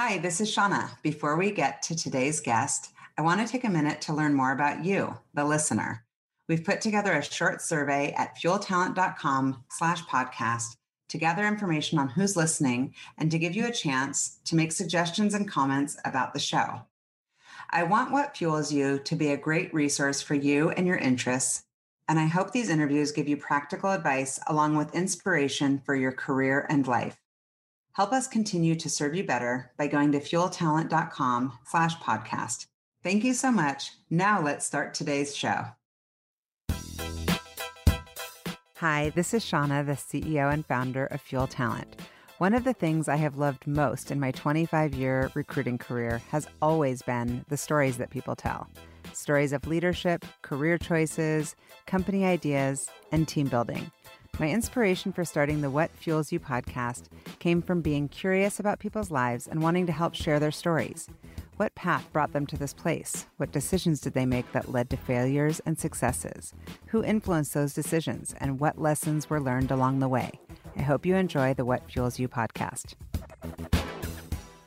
Hi, this is Shauna. Before we get to today's guest, I want to take a minute to learn more about you, the listener. We've put together a short survey at fueltalent.com slash podcast to gather information on who's listening and to give you a chance to make suggestions and comments about the show. I want what fuels you to be a great resource for you and your interests. And I hope these interviews give you practical advice along with inspiration for your career and life. Help us continue to serve you better by going to fueltalent.com slash podcast. Thank you so much. Now let's start today's show. Hi, this is Shauna, the CEO and founder of Fuel Talent. One of the things I have loved most in my 25 year recruiting career has always been the stories that people tell stories of leadership, career choices, company ideas, and team building. My inspiration for starting the What Fuels You podcast came from being curious about people's lives and wanting to help share their stories. What path brought them to this place? What decisions did they make that led to failures and successes? Who influenced those decisions and what lessons were learned along the way? I hope you enjoy the What Fuels You podcast.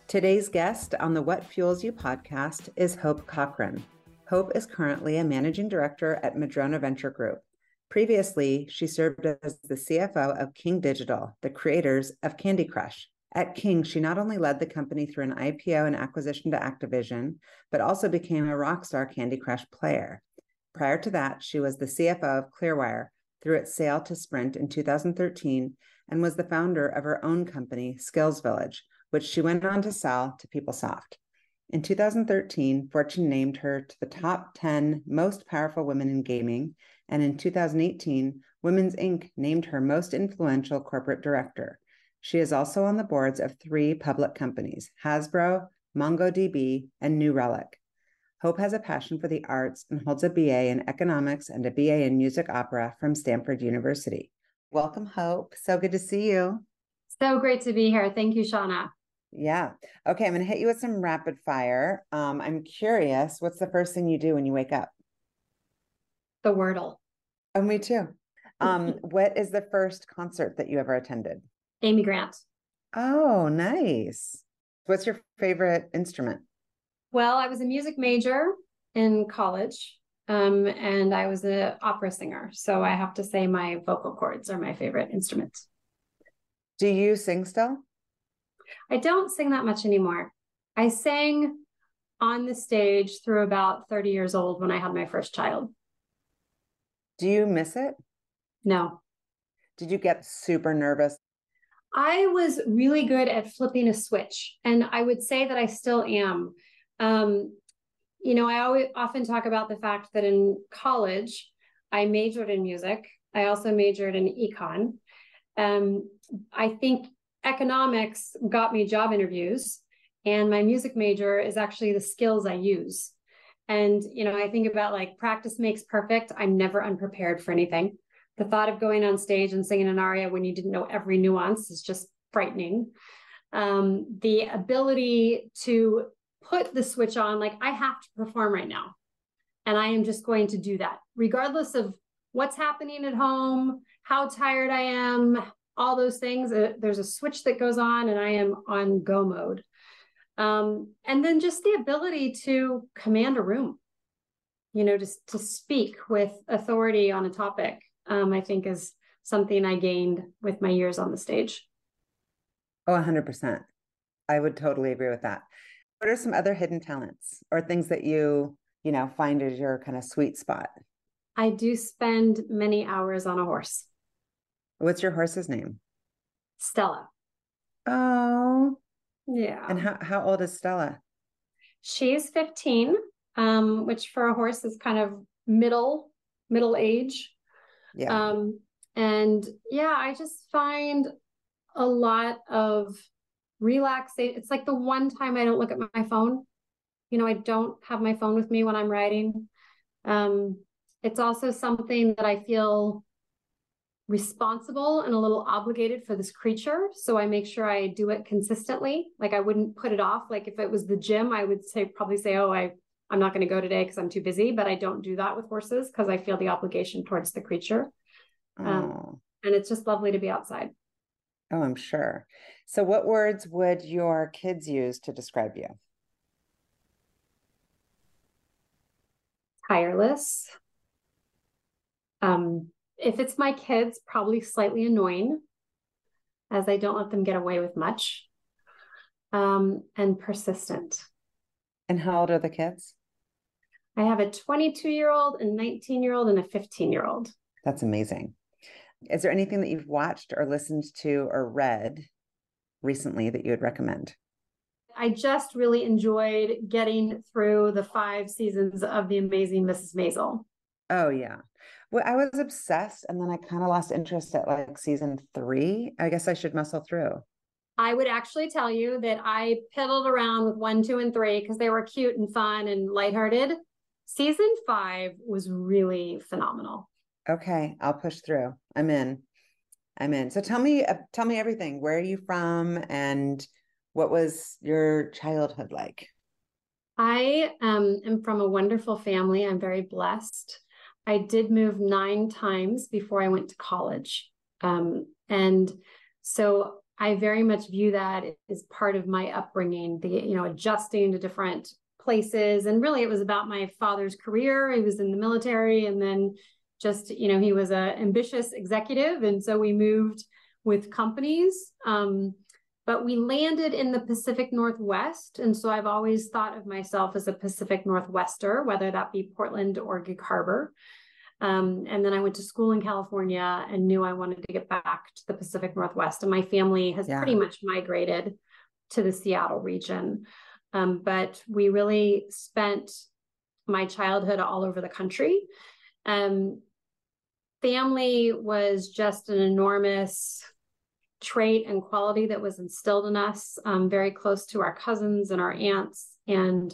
Today's guest on the What Fuels You podcast is Hope Cochran. Hope is currently a managing director at Madrona Venture Group. Previously, she served as the CFO of King Digital, the creators of Candy Crush. At King, she not only led the company through an IPO and acquisition to Activision, but also became a rockstar Candy Crush player. Prior to that, she was the CFO of Clearwire through its sale to Sprint in 2013 and was the founder of her own company, Skills Village, which she went on to sell to PeopleSoft. In 2013, Fortune named her to the top 10 most powerful women in gaming, and in 2018, Women's Inc. named her most influential corporate director. She is also on the boards of three public companies Hasbro, MongoDB, and New Relic. Hope has a passion for the arts and holds a BA in economics and a BA in music opera from Stanford University. Welcome, Hope. So good to see you. So great to be here. Thank you, Shauna. Yeah. Okay. I'm going to hit you with some rapid fire. Um, I'm curious, what's the first thing you do when you wake up? The Wordle. Oh, me too. Um, what is the first concert that you ever attended? Amy Grant. Oh, nice. What's your favorite instrument? Well, I was a music major in college, um, and I was an opera singer. So I have to say my vocal cords are my favorite instruments. Do you sing still? I don't sing that much anymore. I sang on the stage through about 30 years old when I had my first child. Do you miss it? No. Did you get super nervous I was really good at flipping a switch, and I would say that I still am. Um, you know, I always often talk about the fact that in college, I majored in music. I also majored in econ. Um, I think economics got me job interviews, and my music major is actually the skills I use. And, you know, I think about like practice makes perfect. I'm never unprepared for anything the thought of going on stage and singing an aria when you didn't know every nuance is just frightening. Um, the ability to put the switch on, like I have to perform right now. And I am just going to do that, regardless of what's happening at home, how tired I am, all those things. Uh, there's a switch that goes on, and I am on go mode. Um, and then just the ability to command a room, you know, just to speak with authority on a topic um, I think is something I gained with my years on the stage. Oh, 100%. I would totally agree with that. What are some other hidden talents or things that you, you know, find as your kind of sweet spot? I do spend many hours on a horse. What's your horse's name? Stella. Oh. Yeah. And how, how old is Stella? She's 15, um, which for a horse is kind of middle, middle age. Yeah. Um, and yeah, I just find a lot of relaxation. It's like the one time I don't look at my phone. You know, I don't have my phone with me when I'm riding. Um, it's also something that I feel responsible and a little obligated for this creature. So I make sure I do it consistently. Like I wouldn't put it off. Like if it was the gym, I would say probably say, oh, I I'm not going to go today because I'm too busy, but I don't do that with horses because I feel the obligation towards the creature. Um, and it's just lovely to be outside. Oh, I'm sure. So, what words would your kids use to describe you? Tireless. Um, if it's my kids, probably slightly annoying, as I don't let them get away with much, um, and persistent. And how old are the kids? I have a 22 year old, a 19 year old, and a 15 year old. That's amazing. Is there anything that you've watched or listened to or read recently that you would recommend? I just really enjoyed getting through the five seasons of The Amazing Mrs. Maisel. Oh, yeah. Well, I was obsessed and then I kind of lost interest at like season three. I guess I should muscle through. I would actually tell you that I piddled around with one, two, and three because they were cute and fun and lighthearted. Season five was really phenomenal. Okay, I'll push through. I'm in. I'm in. So tell me, uh, tell me everything. Where are you from, and what was your childhood like? I um, am from a wonderful family. I'm very blessed. I did move nine times before I went to college, um, and so I very much view that as part of my upbringing. The you know adjusting to different places, and really it was about my father's career. He was in the military, and then just you know he was an ambitious executive. And so we moved with companies. Um, but we landed in the pacific northwest. And so i've always thought of myself as a pacific northwester whether that be portland or gig harbor um, and then i went to school in california and knew i wanted to get back to the pacific northwest. And my family has yeah. pretty much migrated to the seattle region. Um, but we really spent my childhood all over the country. Um, family was just an enormous trait and quality that was instilled in us um, very close to our cousins and our aunts. And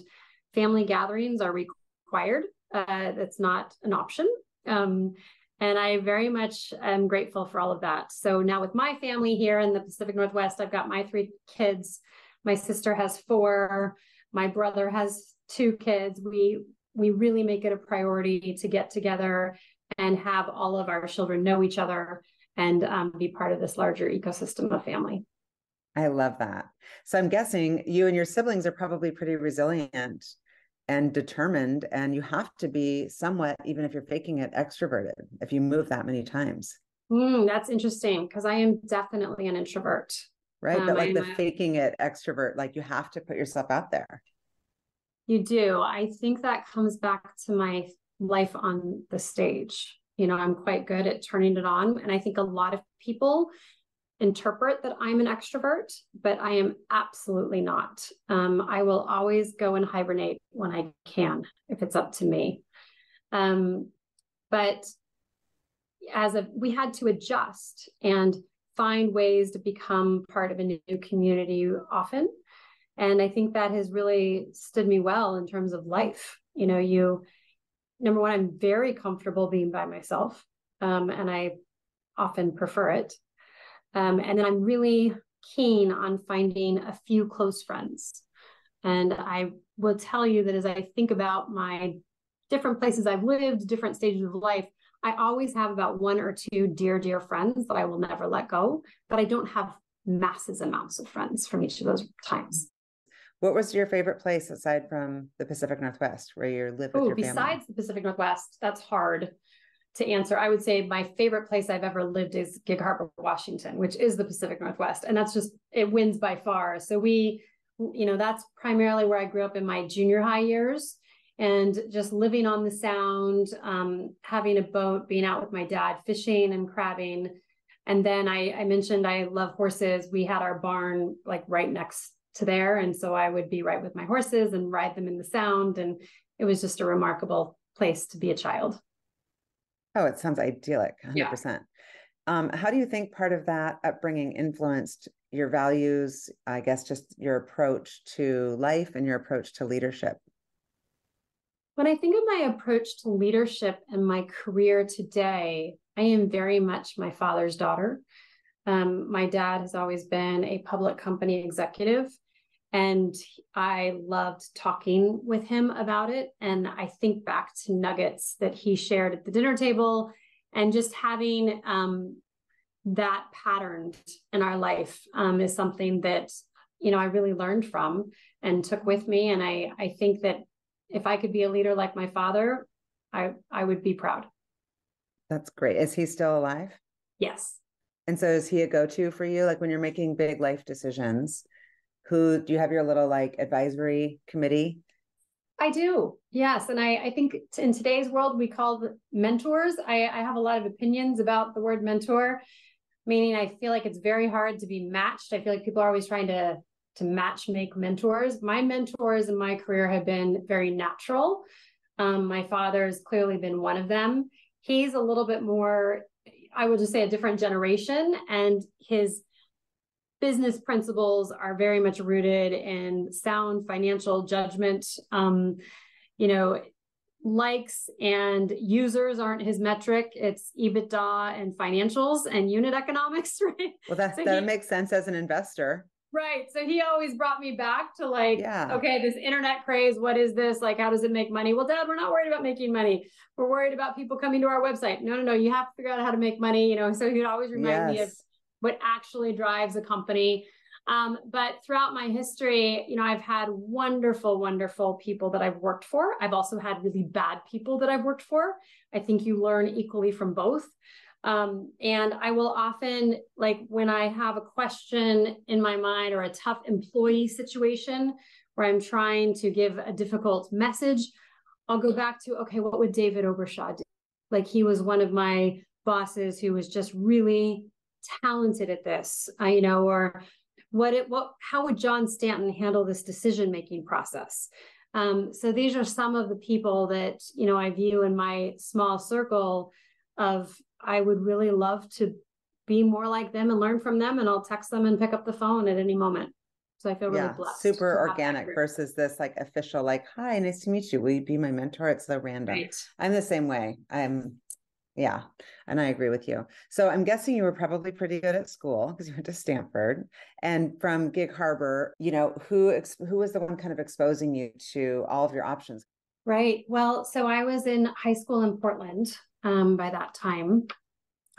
family gatherings are required. Uh, that's not an option um, and i very much am grateful for all of that. So now with my family here in the pacific northwest i've got my three kids. My sister has four. My brother has two kids. We we really make it a priority to get together and have all of our children know each other and um, be part of this larger ecosystem of family. I love that. So I'm guessing you and your siblings are probably pretty resilient and determined, and you have to be somewhat, even if you're faking it, extroverted if you move that many times. Mm, that's interesting because I am definitely an introvert. Right. Um, but like I'm the a... faking it extrovert, like you have to put yourself out there. You do. I think that comes back to my life on the stage. You know, I'm quite good at turning it on. And I think a lot of people interpret that I'm an extrovert, but I am absolutely not. Um, I will always go and hibernate when I can, if it's up to me. Um, but as a, we had to adjust and find ways to become part of a new community often. And I think that has really stood me well in terms of life. You know, you number one, I'm very comfortable being by myself, um, and I often prefer it. Um, and then I'm really keen on finding a few close friends. And I will tell you that as I think about my different places I've lived, different stages of life, I always have about one or two dear, dear friends that I will never let go, but I don't have masses amounts of friends from each of those times. What was your favorite place aside from the Pacific Northwest where you live with Ooh, your family? Besides the Pacific Northwest, that's hard to answer. I would say my favorite place I've ever lived is Gig Harbor, Washington, which is the Pacific Northwest. And that's just, it wins by far. So we, you know, that's primarily where I grew up in my junior high years and just living on the sound, um, having a boat, being out with my dad, fishing and crabbing. And then I, I mentioned I love horses. We had our barn like right next to there. And so I would be right with my horses and ride them in the sound. And it was just a remarkable place to be a child. Oh, it sounds idyllic, 100%. Yeah. Um, how do you think part of that upbringing influenced your values, I guess, just your approach to life and your approach to leadership? When I think of my approach to leadership and my career today, I am very much my father's daughter. Um, my dad has always been a public company executive. And I loved talking with him about it. And I think back to nuggets that he shared at the dinner table and just having um, that patterned in our life um, is something that you know I really learned from and took with me. And I I think that if I could be a leader like my father, I I would be proud. That's great. Is he still alive? Yes. And so is he a go-to for you? Like when you're making big life decisions, who do you have your little like advisory committee? I do. Yes. And I, I think in today's world, we call mentors. I, I have a lot of opinions about the word mentor, meaning I feel like it's very hard to be matched. I feel like people are always trying to to match make mentors. My mentors in my career have been very natural. Um, my father has clearly been one of them. He's a little bit more, I would just say, a different generation, and his business principles are very much rooted in sound financial judgment. Um, you know, likes and users aren't his metric. It's EBITDA and financials and unit economics, right? Well, that, so that he, makes sense as an investor. Right. So he always brought me back to like, yeah. okay, this internet craze, what is this? Like, how does it make money? Well, dad, we're not worried about making money. We're worried about people coming to our website. No, no, no. You have to figure out how to make money, you know. So he'd always remind yes. me of what actually drives a company. Um, but throughout my history, you know, I've had wonderful, wonderful people that I've worked for. I've also had really bad people that I've worked for. I think you learn equally from both. Um, and I will often, like, when I have a question in my mind or a tough employee situation where I'm trying to give a difficult message, I'll go back to, okay, what would David Obershaw do? Like, he was one of my bosses who was just really talented at this, uh, you know, or what it what how would John Stanton handle this decision making process? Um, so these are some of the people that you know I view in my small circle of I would really love to be more like them and learn from them, and I'll text them and pick up the phone at any moment. So I feel really yeah, blessed. Super organic versus this like official, like, hi, nice to meet you. Will you be my mentor? It's so random. Right. I'm the same way. I'm yeah. And I agree with you. So I'm guessing you were probably pretty good at school because you went to Stanford. And from Gig Harbor, you know, who ex- who was the one kind of exposing you to all of your options? Right. Well, so I was in high school in Portland um, by that time.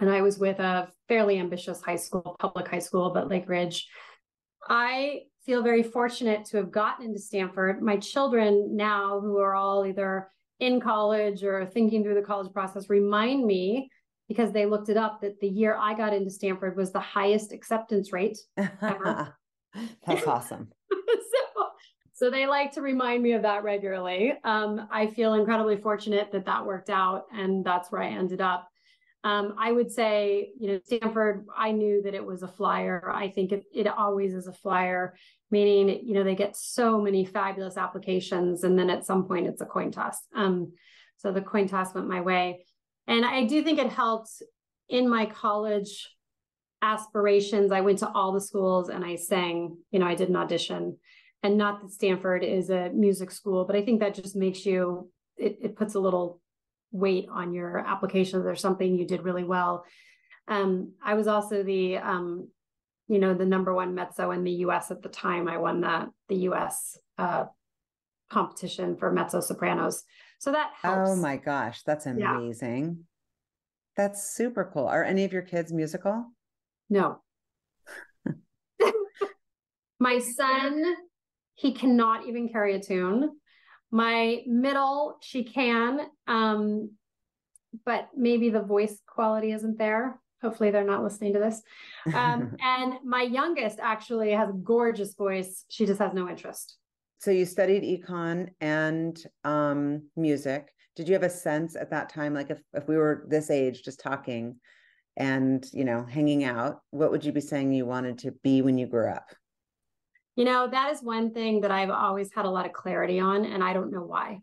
And I was with a fairly ambitious high school, public high school, but Lakeridge. I feel very fortunate to have gotten into Stanford. My children now, who are all either in college or thinking through the college process remind me because they looked it up that the year I got into Stanford was the highest acceptance rate ever. That's awesome. so, so they like to remind me of that regularly. Um, I feel incredibly fortunate that that worked out and that's where I ended up. Um, I would say, you know, Stanford, I knew that it was a flyer. I think it, it always is a flyer meaning you know they get so many fabulous applications and then at some point it's a coin toss. Um, so the coin toss went my way. And i do think it helped in my college aspirations. I went to all the schools and i sang you know i did an audition. And not that stanford is a music school but i think that just makes you it, it puts a little weight on your application there's something you did really well. Um, i was also the um, you know, the number one mezzo in the US at the time. I won the the US uh, competition for mezzo sopranos. So that oh helps. Oh my gosh, that's amazing. Yeah. That's super cool. Are any of your kids musical? No. my son, he cannot even carry a tune. My middle, she can, um, but maybe the voice quality isn't there hopefully they're not listening to this. Um, and my youngest actually has a gorgeous voice. She just has no interest. So you studied econ and um, music. Did you have a sense at that time, like if, if we were this age, just talking and, you know, hanging out, what would you be saying you wanted to be when you grew up? You know, that is one thing that I've always had a lot of clarity on, and I don't know why.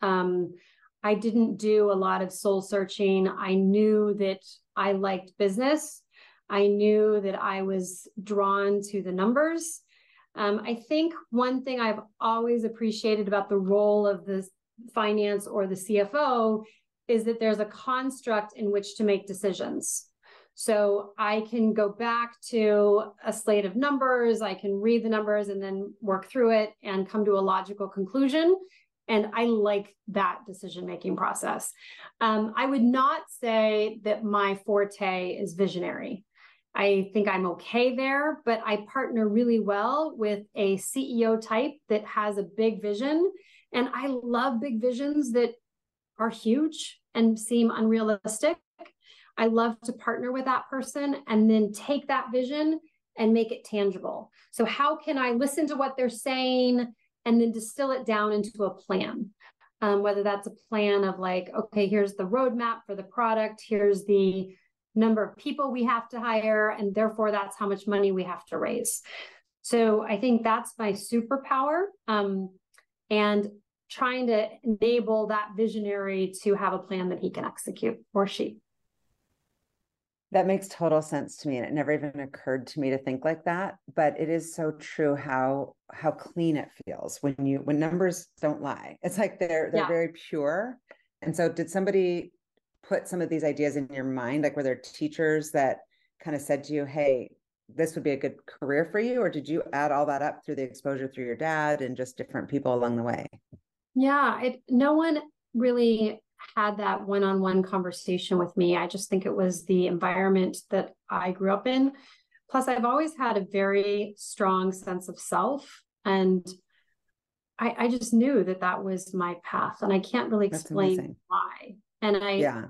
Um, I didn't do a lot of soul searching. I knew that I liked business. I knew that I was drawn to the numbers. Um, I think one thing I've always appreciated about the role of the finance or the CFO is that there's a construct in which to make decisions. So I can go back to a slate of numbers, I can read the numbers and then work through it and come to a logical conclusion. And I like that decision making process. Um, I would not say that my forte is visionary. I think I'm okay there, but I partner really well with a CEO type that has a big vision. And I love big visions that are huge and seem unrealistic. I love to partner with that person and then take that vision and make it tangible. So, how can I listen to what they're saying and then distill it down into a plan? Um, whether that's a plan of like, okay, here's the roadmap for the product, here's the number of people we have to hire, and therefore that's how much money we have to raise. So I think that's my superpower. Um, and trying to enable that visionary to have a plan that he can execute or she. That makes total sense to me. And it never even occurred to me to think like that. But it is so true how how clean it feels when you when numbers don't lie. It's like they're they're yeah. very pure. And so did somebody put some of these ideas in your mind? Like were there teachers that kind of said to you, hey, this would be a good career for you? Or did you add all that up through the exposure through your dad and just different people along the way? Yeah, it no one really had that one-on-one conversation with me. I just think it was the environment that I grew up in. Plus, I've always had a very strong sense of self and I, I just knew that that was my path and I can't really explain why. And I, yeah.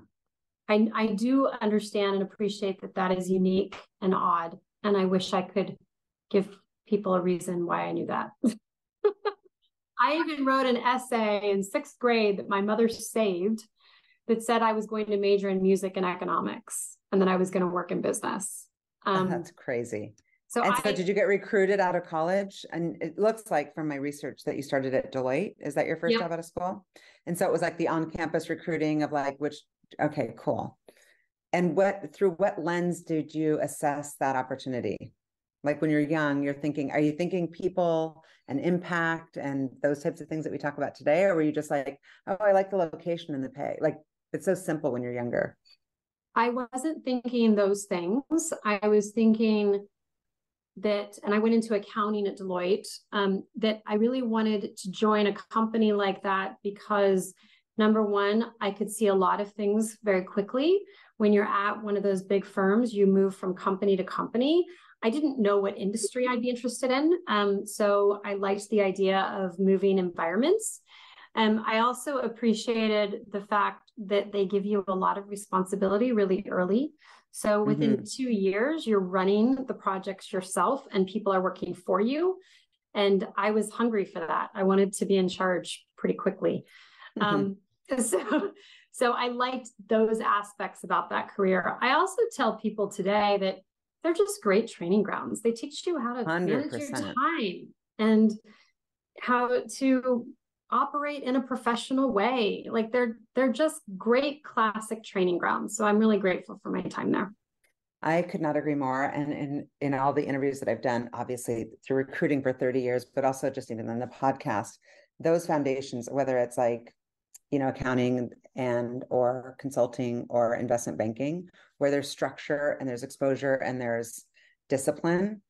I, I do understand and appreciate that that is unique and odd. And I wish I could give people a reason why I knew that. I even wrote an essay in sixth grade that my mother saved that said I was going to major in music and economics and then I was going to work in business. Um, That's crazy. So, and so did you get recruited out of college? And it looks like from my research that you started at Deloitte. Is that your first job out of school? And so it was like the on-campus recruiting of like which. Okay, cool. And what through what lens did you assess that opportunity? Like when you're young, you're thinking, are you thinking people and impact and those types of things that we talk about today? Or were you just like, oh, I like the location and the pay? Like it's so simple when you're younger. I wasn't thinking those things. I was thinking that, and I went into accounting at Deloitte, um, that I really wanted to join a company like that because number one, I could see a lot of things very quickly. When you're at one of those big firms, you move from company to company. I didn't know what industry I'd be interested in. Um, so I liked the idea of moving environments. Um, I also appreciated the fact that they give you a lot of responsibility really early. So within mm-hmm. two years, you're running the projects yourself and people are working for you. And I was hungry for that. I wanted to be in charge pretty quickly. Mm-hmm. Um, so, so I liked those aspects about that career. I also tell people today that they're just great training grounds. They teach you how to 100%. manage your time and how to operate in a professional way. Like they're they're just great classic training grounds. So I'm really grateful for my time there. I could not agree more. And in in all the interviews that I've done, obviously through recruiting for 30 years, but also just even in the podcast, those foundations, whether it's like you know accounting and or consulting or investment banking where there's structure and there's exposure and there's discipline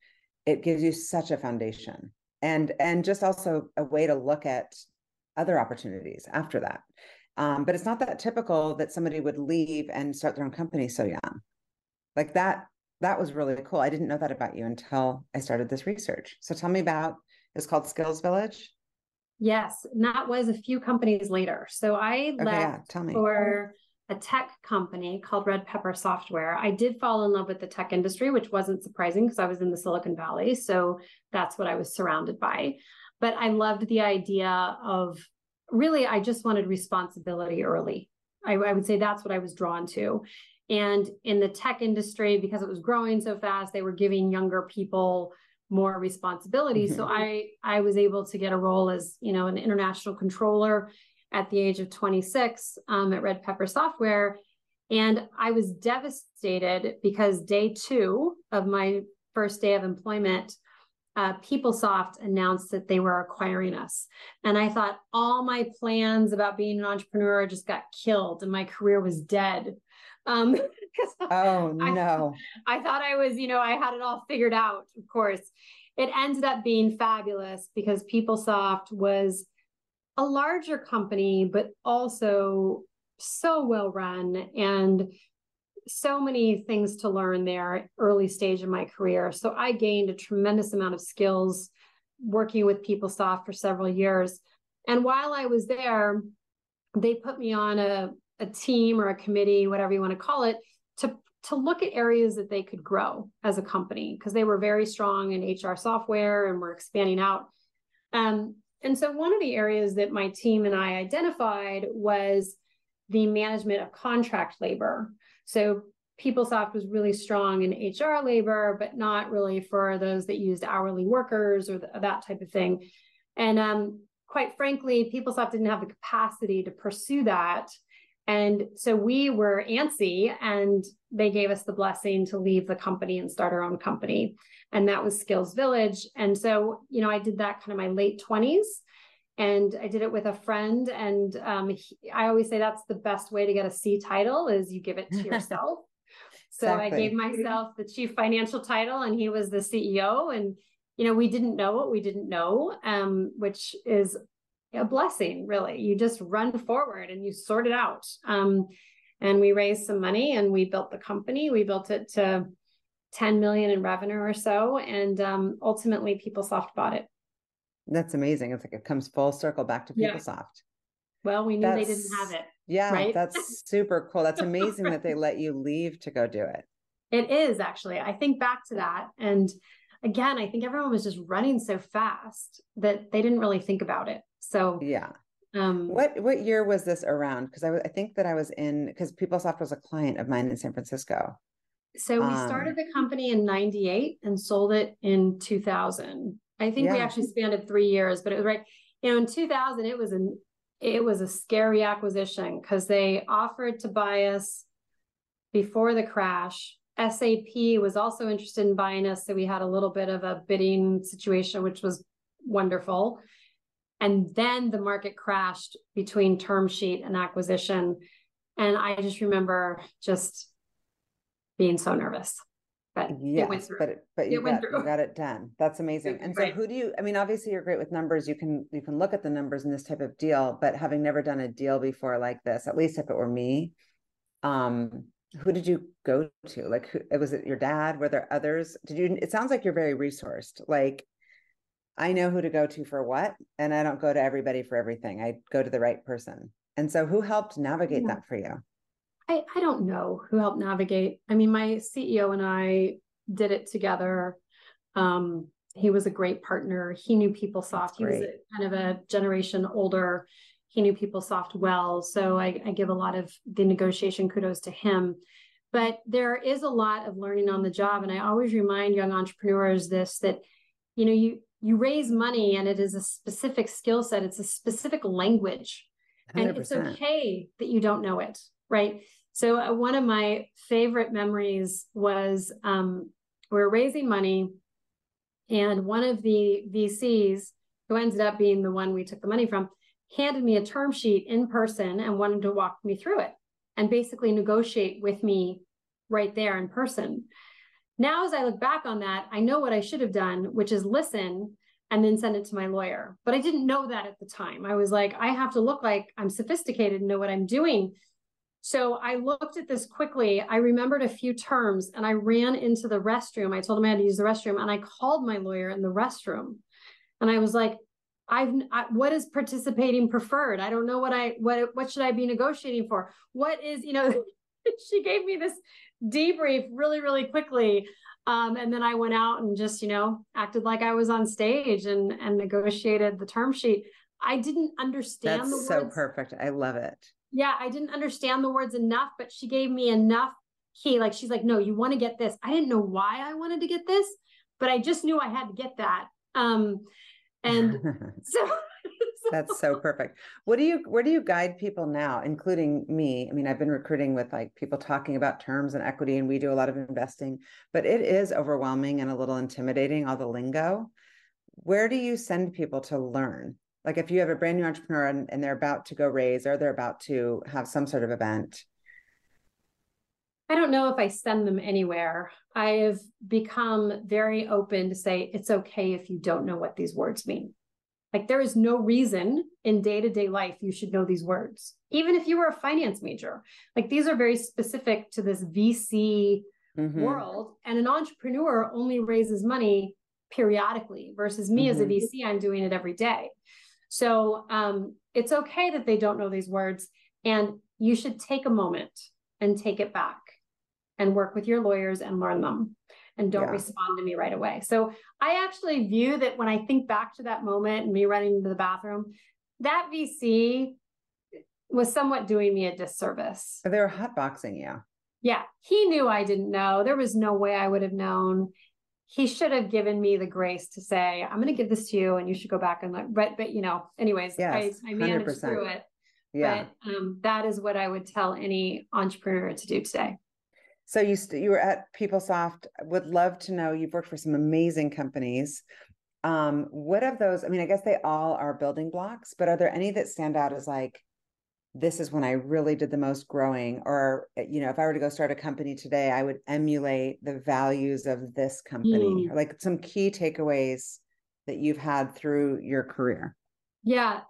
it gives you such a foundation. And and just also a way to look at other opportunities after that. Um, but it's not that typical that somebody would leave and start their own company so young. Like that that was really cool. I didn't know that about you until i started this research. So tell me about it's called skills village Yes, and that was a few companies later. So I okay, left yeah, for a tech company called Red Pepper Software. I did fall in love with the tech industry, which wasn't surprising because I was in the Silicon Valley. So that's what I was surrounded by. But I loved the idea of really, I just wanted responsibility early. I, I would say that's what I was drawn to. And in the tech industry, because it was growing so fast, they were giving younger people more responsibility. Mm-hmm. So I I was able to get a role as you know an international controller at the age of 26 um, at Red Pepper Software, and I was devastated because day two of my first day of employment. Uh, PeopleSoft announced that they were acquiring us. And I thought all my plans about being an entrepreneur just got killed and my career was dead. Um, oh no. I, I thought I was, you know, I had it all figured out, of course. It ended up being fabulous because PeopleSoft was a larger company, but also so well run and so many things to learn there early stage in my career. So I gained a tremendous amount of skills working with PeopleSoft for several years. And while I was there, they put me on a, a team or a committee, whatever you want to call it, to to look at areas that they could grow as a company because they were very strong in HR software and were expanding out. Um, and so one of the areas that my team and I identified was the management of contract labor. So PeopleSoft was really strong in HR labor, but not really for those that used hourly workers or the, that type of thing. And um, quite frankly, PeopleSoft didn't have the capacity to pursue that and so we were antsy and they gave us the blessing to leave the company and start our own company. And that was Skills Village. And so, you know, I did that kind of my late 20s and I did it with a friend. And um, he, I always say that's the best way to get a C title is you give it to yourself. so exactly. I gave myself the chief financial title and he was the CEO. And, you know, we didn't know what we didn't know, um, which is a blessing, really. You just run forward and you sort it out. Um, and we raised some money and we built the company. We built it to 10 million in revenue or so. And um, ultimately, PeopleSoft bought it. That's amazing. It's like it comes full circle back to PeopleSoft. Yeah. Well, we knew that's, they didn't have it. Yeah, right? that's super cool. That's amazing that they let you leave to go do it. It is actually. I think back to that. And again, I think everyone was just running so fast that they didn't really think about it. So yeah. Um, what what year was this around? Because I, I think that I was in because PeopleSoft was a client of mine in San Francisco. So we um, started the company in '98 and sold it in 2000. I think yeah. we actually spanned it three years, but it was right. You know, in 2000, it was an it was a scary acquisition because they offered to buy us before the crash. SAP was also interested in buying us, so we had a little bit of a bidding situation, which was wonderful. And then the market crashed between term sheet and acquisition. And I just remember just being so nervous. But yes, but it, but you, got, you got it done. That's amazing. And so who do you I mean obviously you're great with numbers. You can you can look at the numbers in this type of deal, but having never done a deal before like this, at least if it were me, um who did you go to? Like who was it your dad? Were there others? Did you it sounds like you're very resourced. Like I know who to go to for what, and I don't go to everybody for everything. I go to the right person. And so, who helped navigate yeah. that for you? I, I don't know who helped navigate. I mean, my CEO and I did it together. Um, he was a great partner. He knew PeopleSoft. He was a, kind of a generation older. He knew PeopleSoft well. So I, I give a lot of the negotiation kudos to him. But there is a lot of learning on the job. And I always remind young entrepreneurs this that, you know, you you raise money and it is a specific skill set it's a specific language. 100%. and it's okay that you don't know it right? So uh, one of my favorite memories was um, we are raising money and one of the vcs who ended up being the one we took the money from handed me a term sheet in person and wanted to walk me through it and basically negotiate with me right there in person now, as I look back on that, I know what I should have done, which is listen and then send it to my lawyer. But I didn't know that at the time. I was like, I have to look like I'm sophisticated and know what I'm doing. So I looked at this quickly. I remembered a few terms and I ran into the restroom. I told him I had to use the restroom and I called my lawyer in the restroom. And I was like, I've I, what is participating preferred? I don't know what I what what should I be negotiating for? What is, you know, she gave me this debrief really, really quickly. Um, and then I went out and just, you know, acted like I was on stage and and negotiated the term sheet. I didn't understand That's the words. so perfect. I love it. Yeah, I didn't understand the words enough, but she gave me enough key. Like she's like, no, you want to get this. I didn't know why I wanted to get this, but I just knew I had to get that. Um, and so that's so perfect. What do you where do you guide people now, including me? I mean, I've been recruiting with like people talking about terms and equity, and we do a lot of investing, but it is overwhelming and a little intimidating, all the lingo. Where do you send people to learn? Like if you have a brand new entrepreneur and, and they're about to go raise or they're about to have some sort of event. I don't know if I send them anywhere. I have become very open to say it's okay if you don't know what these words mean Like there is no reason in day to day life you should know these words, even if you were a finance major. Like these are very specific to this VC mm-hmm. world. And an entrepreneur only raises money periodically versus me mm-hmm. as a mm-hmm. VC, I'm doing it every day. So um, it's okay that they don't know these words. And you should take a moment and take it back and work with your lawyers and learn them and don't yeah. respond to me right away. So I actually view that when I think back to that moment and me running into the bathroom, that VC was somewhat doing me a disservice. They were hotboxing you. Yeah, he knew I didn't know. There was no way I would have known. He should have given me the grace to say, "I'm going to give this to you, and you should go back and look. But, but you know, anyways, yes, I, I managed 100%. through it. Yeah, but um, that is what I would tell any entrepreneur to do today. So you st- you were at PeopleSoft. Would love to know. You've worked for some amazing companies. Um, what of those? I mean, I guess they all are building blocks, but are there any that stand out as like, this is when I really did the most growing? Or you know, if I were to go start a company today, I would emulate the values of this company. Mm. Like some key takeaways that you've had through your career. Yeah,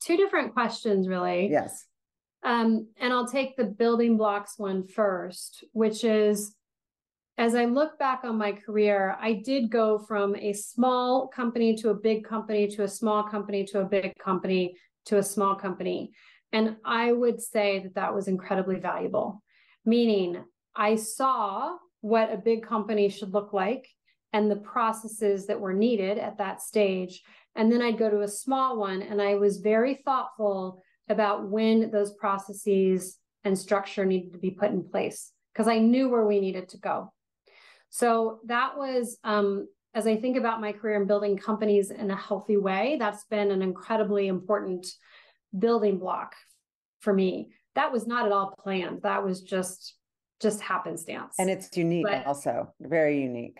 two different questions, really. Yes. Um, and I'll take the building blocks one first, which is as I look back on my career, I did go from a small company to a big company to a small company to a big company to a small company. And I would say that that was incredibly valuable, meaning I saw what a big company should look like and the processes that were needed at that stage. And then I'd go to a small one and I was very thoughtful about when those processes and structure needed to be put in place because I knew where we needed to go. So that was, um, as I think about my career in building companies in a healthy way, that's been an incredibly important building block for me. That was not at all planned. That was just just happenstance. And it's unique but, also, very unique.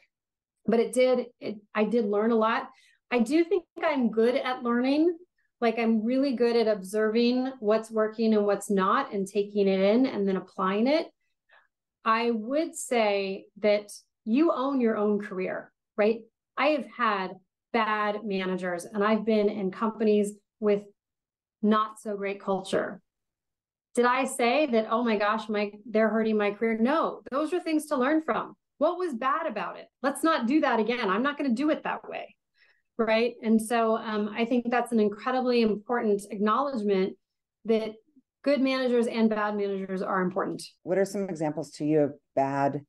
But it did it I did learn a lot. I do think I'm good at learning like I'm really good at observing what's working and what's not and taking it in and then applying it. I would say that you own your own career, right? I have had bad managers and I've been in companies with not so great culture. Did I say that, oh my gosh, my they're hurting my career? No, those are things to learn from. What was bad about it? Let's not do that again. I'm not going to do it that way right? And so um, I think that's an incredibly important acknowledgement that good managers and bad managers are important. What are some examples to you of bad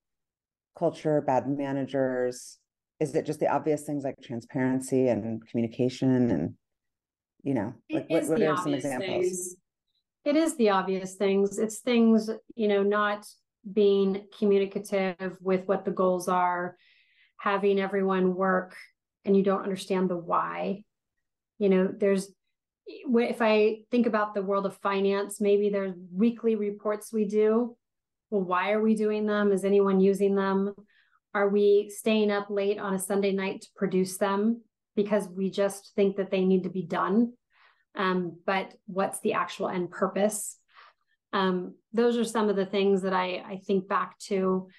culture, bad managers? Is it just the obvious things like transparency and communication and you know, like what, what are some examples? Things. It is the obvious things. It's things, you know, not being communicative with what the goals are, having everyone work and you don't understand the why you know there's if i think about the world of finance maybe there's weekly reports we do. Well why are we doing them? Is anyone using them? Are we staying up late on a sunday night to produce them because we just think that they need to be done? Um, but what's the actual end purpose? Um, those are some of the things that I, I think back to.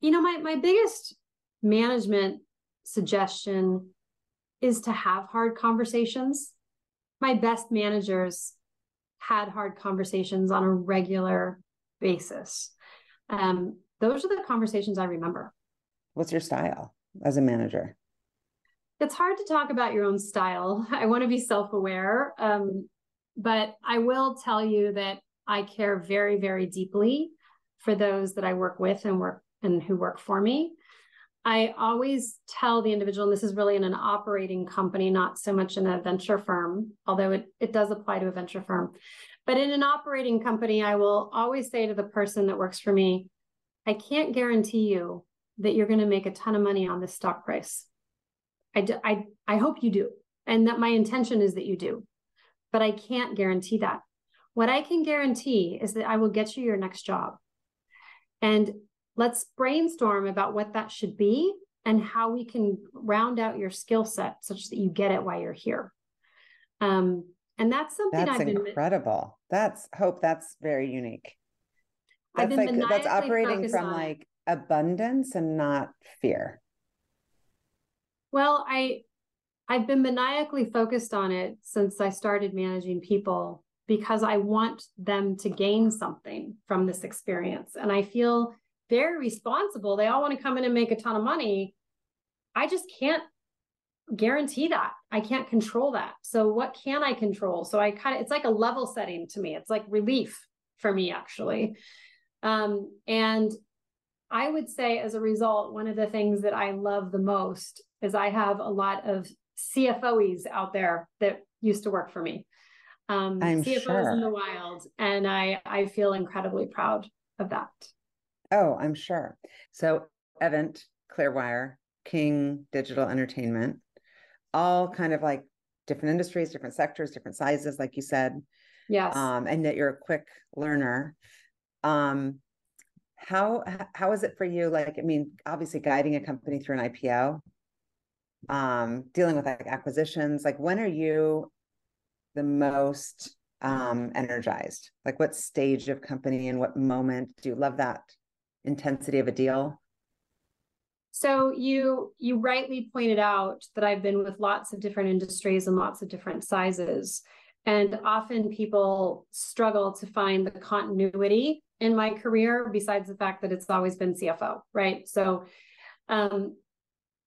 You know my, my biggest management suggestion is to have hard conversations. My best managers had hard conversations on a regular basis. Um, those are the conversations I remember. What's your style as a manager? It's hard to talk about your own style. I want to be self aware. Um, but I will tell you that I care very, very deeply for those that I work with and work and who work for me. I always tell the individual, and this is really in an operating company, not so much in a venture firm, although it, it does apply to a venture firm. But in an operating company, I will always say to the person that works for me, I can't guarantee you that you're going to make a ton of money on this stock price. I, I, I hope you do. And that my intention is that you do. But I can't guarantee that. What I can guarantee is that I will get you your next job. And let's brainstorm about what that should be and how we can round out your skill set such that you get it while you're here. Um, and that's something that's I've incredible. Been, that's hope. That's very unique. That's like that's operating from like abundance and not fear. Well, I I've been maniacally focused on it since I started managing people because I want them to gain something from this experience. And I feel very responsible. They all want to come in and make a ton of money. I just can't guarantee that. I can't control that. So what can I control? So I kind of it's like a level setting to me. It's like relief for me actually. Um, and I would say as a result, one of the things that I love the most is I have a lot of CFOs out there that used to work for me. Um, I'm CFOs sure. in the wild. And I, I feel incredibly proud of that. Oh, I'm sure. So Avant, Clearwire, King Digital Entertainment, all kind of like different industries, different sectors, different sizes, like you said. Yes. Um, and that you're a quick learner. Um, how how is it for you? Like, I mean, obviously guiding a company through an IPO, um, dealing with like acquisitions. Like, when are you the most um energized? Like, what stage of company and what moment do you love that intensity of a deal? So you you rightly pointed out that I've been with lots of different industries and lots of different sizes. And often people struggle to find the continuity in my career, besides the fact that it's always been CFO, right? So um,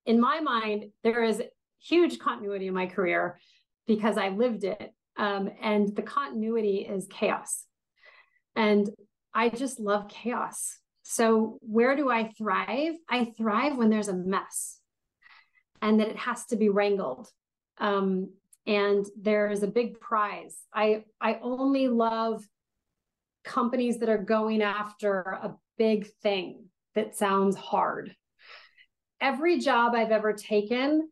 in my mind, there is huge continuity in my career because I lived it. Um, and the continuity is chaos. And I just love chaos. So, where do I thrive? I thrive when there's a mess and that it has to be wrangled. Um, and there's a big prize. I I only love companies that are going after a big thing that sounds hard. Every job I've ever taken,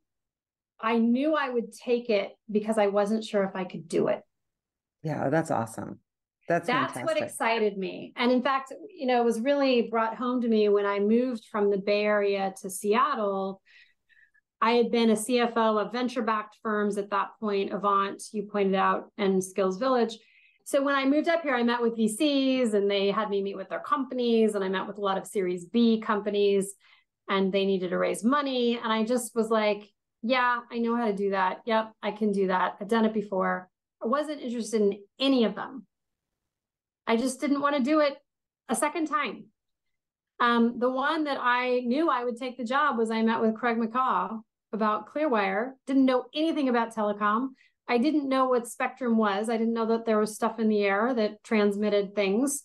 I knew I would take it because I wasn't sure if I could do it. Yeah, that's awesome. That's that's fantastic. what excited me. And in fact, you know, it was really brought home to me when I moved from the Bay Area to Seattle. I had been a CFO of venture backed firms at that point, Avant, you pointed out, and SkillsVillage. So when I moved up here, I met with VCs and they had me meet with their companies, and I met with a lot of Series B companies, and they needed to raise money. And I just was like, yeah, I know how to do that. Yep, I can do that. I've done it before. I wasn't interested in any of them. I just didn't want to do it a second time. Um, the one that I knew I would take the job was I met with Craig McCaw about Clearwire, didn't know anything about telecom. I didn't know what spectrum was. I didn't know that there was stuff in the air that transmitted things.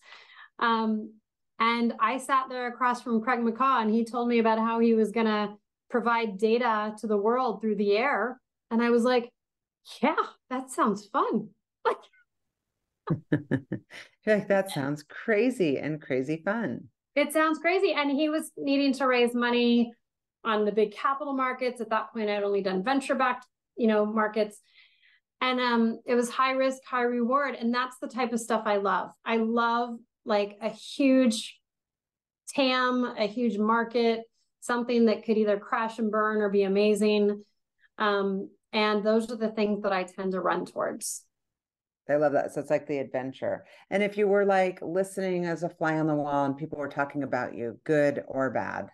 Um, and I sat there across from Craig McCaw and he told me about how he was going to provide data to the world through the air. And I was like, yeah, that sounds fun. Like, like that sounds crazy and crazy fun. It sounds crazy. And he was needing to raise money on the big capital markets. At that point, I'd only done venture backed, you know, markets. And um, it was high risk, high reward. And that's the type of stuff I love. I love like a huge TAM, a huge market, something that could either crash and burn or be amazing. Um, and those are the things that I tend to run towards. I love that. So it's like the adventure. And if you were like listening as a fly on the wall and people were talking about you, good or bad,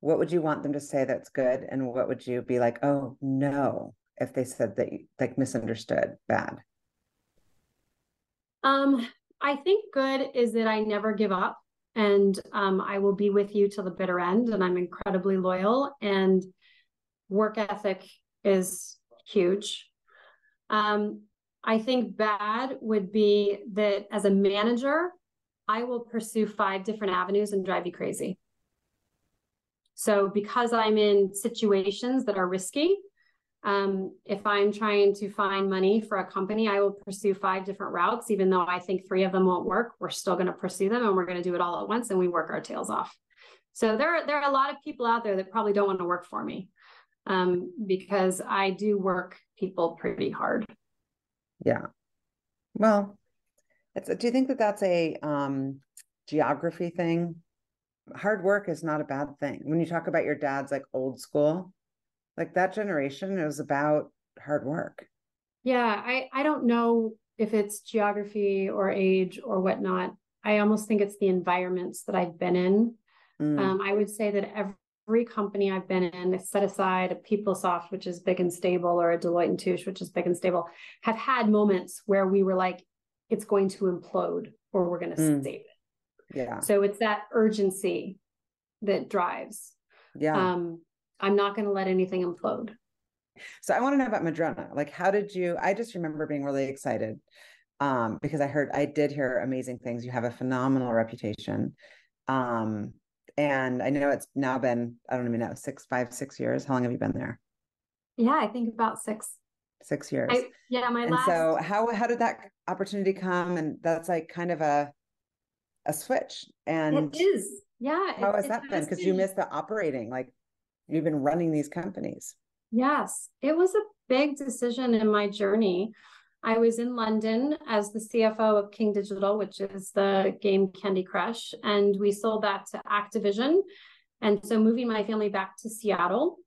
what would you want them to say that's good? And what would you be like, oh no, if they said that you like misunderstood bad? Um, I think good is that I never give up and um, I will be with you till the bitter end. And I'm incredibly loyal and work ethic is huge. Um, I think bad would be that as a manager, I will pursue five different avenues and drive you crazy. So, because I'm in situations that are risky, um, if I'm trying to find money for a company, I will pursue five different routes, even though I think three of them won't work. We're still going to pursue them and we're going to do it all at once and we work our tails off. So, there are, there are a lot of people out there that probably don't want to work for me um, because I do work people pretty hard. Yeah. Well, it's, do you think that that's a um, geography thing? Hard work is not a bad thing. When you talk about your dad's like old school, like that generation, it was about hard work. Yeah, I, I don't know if it's geography or age or whatnot. I almost think it's the environments that I've been in. Mm. Um, I would say that every company I've been in, set aside a PeopleSoft, which is big and stable, or a Deloitte and Touche, which is big and stable, have had moments where we were like, it's going to implode or we're going to mm. save it. Yeah. So it's that urgency that drives. Yeah. Um, I'm not going to let anything implode. So I want to know about Madrona. Like, how did you? I just remember being really excited um, because I heard, I did hear amazing things. You have a phenomenal reputation. Um, and I know it's now been, I don't even know, six, five, six years. How long have you been there? Yeah, I think about six. Six years. I, yeah, my and last. So how how did that opportunity come? And that's like kind of a a switch. And it is. Yeah. How it, has that been? Because you missed the operating, like you've been running these companies. Yes, it was a big decision in my journey. I was in London as the CFO of King Digital, which is the game Candy Crush, and we sold that to Activision. And so moving my family back to Seattle,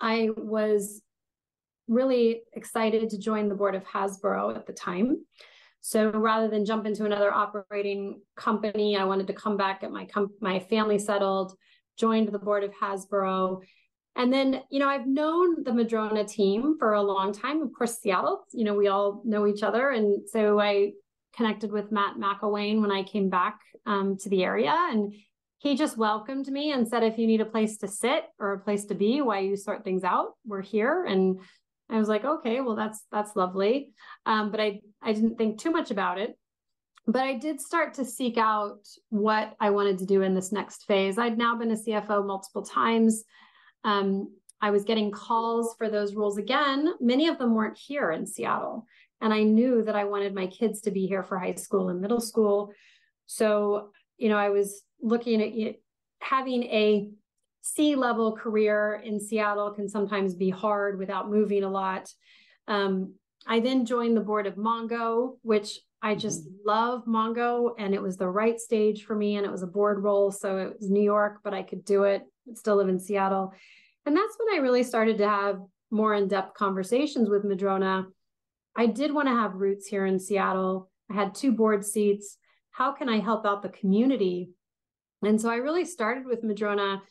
I was really excited to join the board of Hasbro at the time. So rather than jump into another operating company, I wanted to come back, get my com- my family settled, joined the board of Hasbro, and then, you know, I've known the Madrona team for a long time. Of course, Seattle, you know, we all know each other. And so I connected with Matt McIlwain when I came back um, to the area. And he just welcomed me and said, if you need a place to sit or a place to be while you sort things out, we're here. And I was like, okay, well, that's that's lovely. Um, but I I didn't think too much about it. But I did start to seek out what I wanted to do in this next phase. I'd now been a CFO multiple times. Um, I was getting calls for those roles again. Many of them weren't here in Seattle. And I knew that I wanted my kids to be here for high school and middle school. So, you know, I was looking at having a C level career in Seattle can sometimes be hard without moving a lot. Um, I then joined the board of Mongo, which I just mm-hmm. love Mongo, and it was the right stage for me. And it was a board role. So it was New York, but I could do it still live in Seattle. And that's when I really started to have more in depth conversations with Madrona. I did want to have roots here in Seattle. I had two board seats. How can I help out the community? And so I really started with Madrona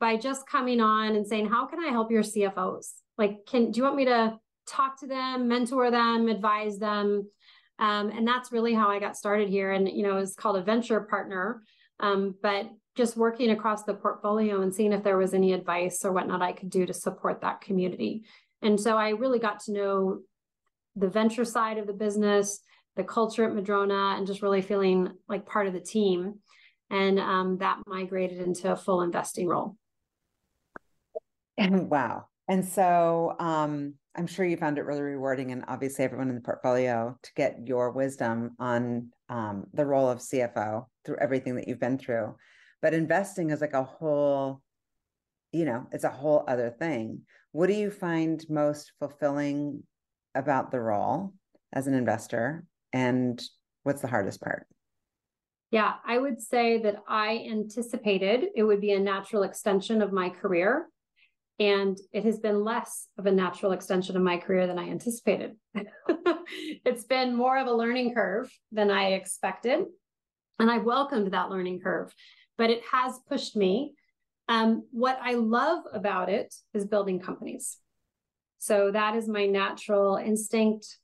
by just coming on and saying, How can I help your CFOs? Like, can do you want me to talk to them, mentor them, advise them? Um, and that's really how I got started here. And, you know, it's called a venture partner. Um, but just working across the portfolio and seeing if there was any advice or whatnot I could do to support that community. And so I really got to know the venture side of the business, the culture at Madrona, and just really feeling like part of the team. And um, that migrated into a full investing role. And wow. And so um, I'm sure you found it really rewarding, and obviously everyone in the portfolio to get your wisdom on um, the role of CFO through everything that you've been through but investing is like a whole you know it's a whole other thing. What do you find most fulfilling about the role as an investor? And what's the hardest part? Yeah i would say that i anticipated it would be a natural extension of my career and it has been less of a natural extension of my career than i anticipated. It's been more of a learning curve than i expected and i welcomed that learning curve but it has pushed me. Um, what I love about it is building companies. So that is my natural instinct.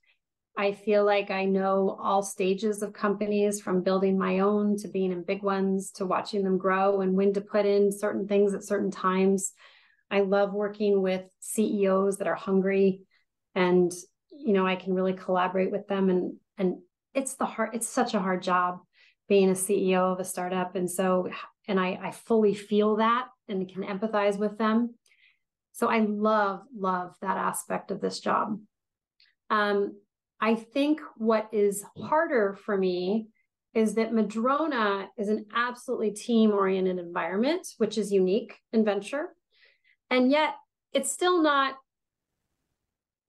I feel like I know all stages of companies from building my own to being in big ones to watching them grow and when to put in certain things at certain times. I love working with CEOs that are hungry and you know I can really collaborate with them and and it's the hard it's such a hard job being a CEO of a startup. And so, and I, I fully feel that and can empathize with them. So I love, love that aspect of this job. Um, I think what is harder for me is that Madrona is an absolutely team oriented environment, which is unique in venture. And yet it's still not,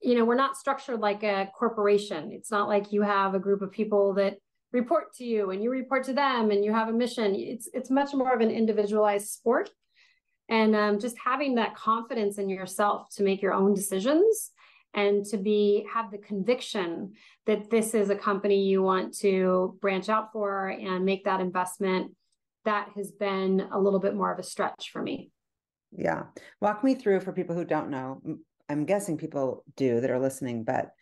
you know, we're not structured like a corporation. It's not like you have a group of people that report to you and you report to them and you have a mission it's it's much more of an individualized sport and um, just having that confidence in yourself to make your own decisions and to be have the conviction that this is a company you want to branch out for and make that investment that has been a little bit more of a stretch for me Yeah. Walk me through for people who don't know. I'm guessing people do that are listening, but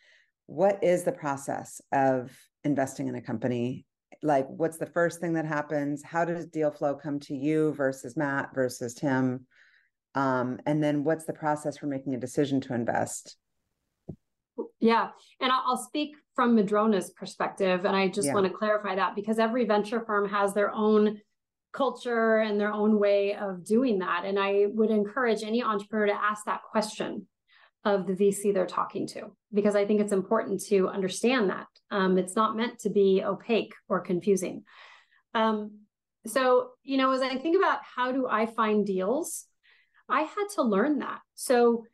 what is the process of investing in a company? Like, what's the first thing that happens? How does deal flow come to you versus Matt versus Tim? Um, and then what's the process for making a decision to invest? Yeah. And I'll speak from Madrona's perspective. And I just yeah. want to clarify that because every venture firm has their own culture and their own way of doing that. And I would encourage any entrepreneur to ask that question of the VC they're talking to, because I think it's important to understand that. Um, it's not meant to be opaque or confusing. Um, so, you know, as I think about how do I find deals, I had to learn that. So,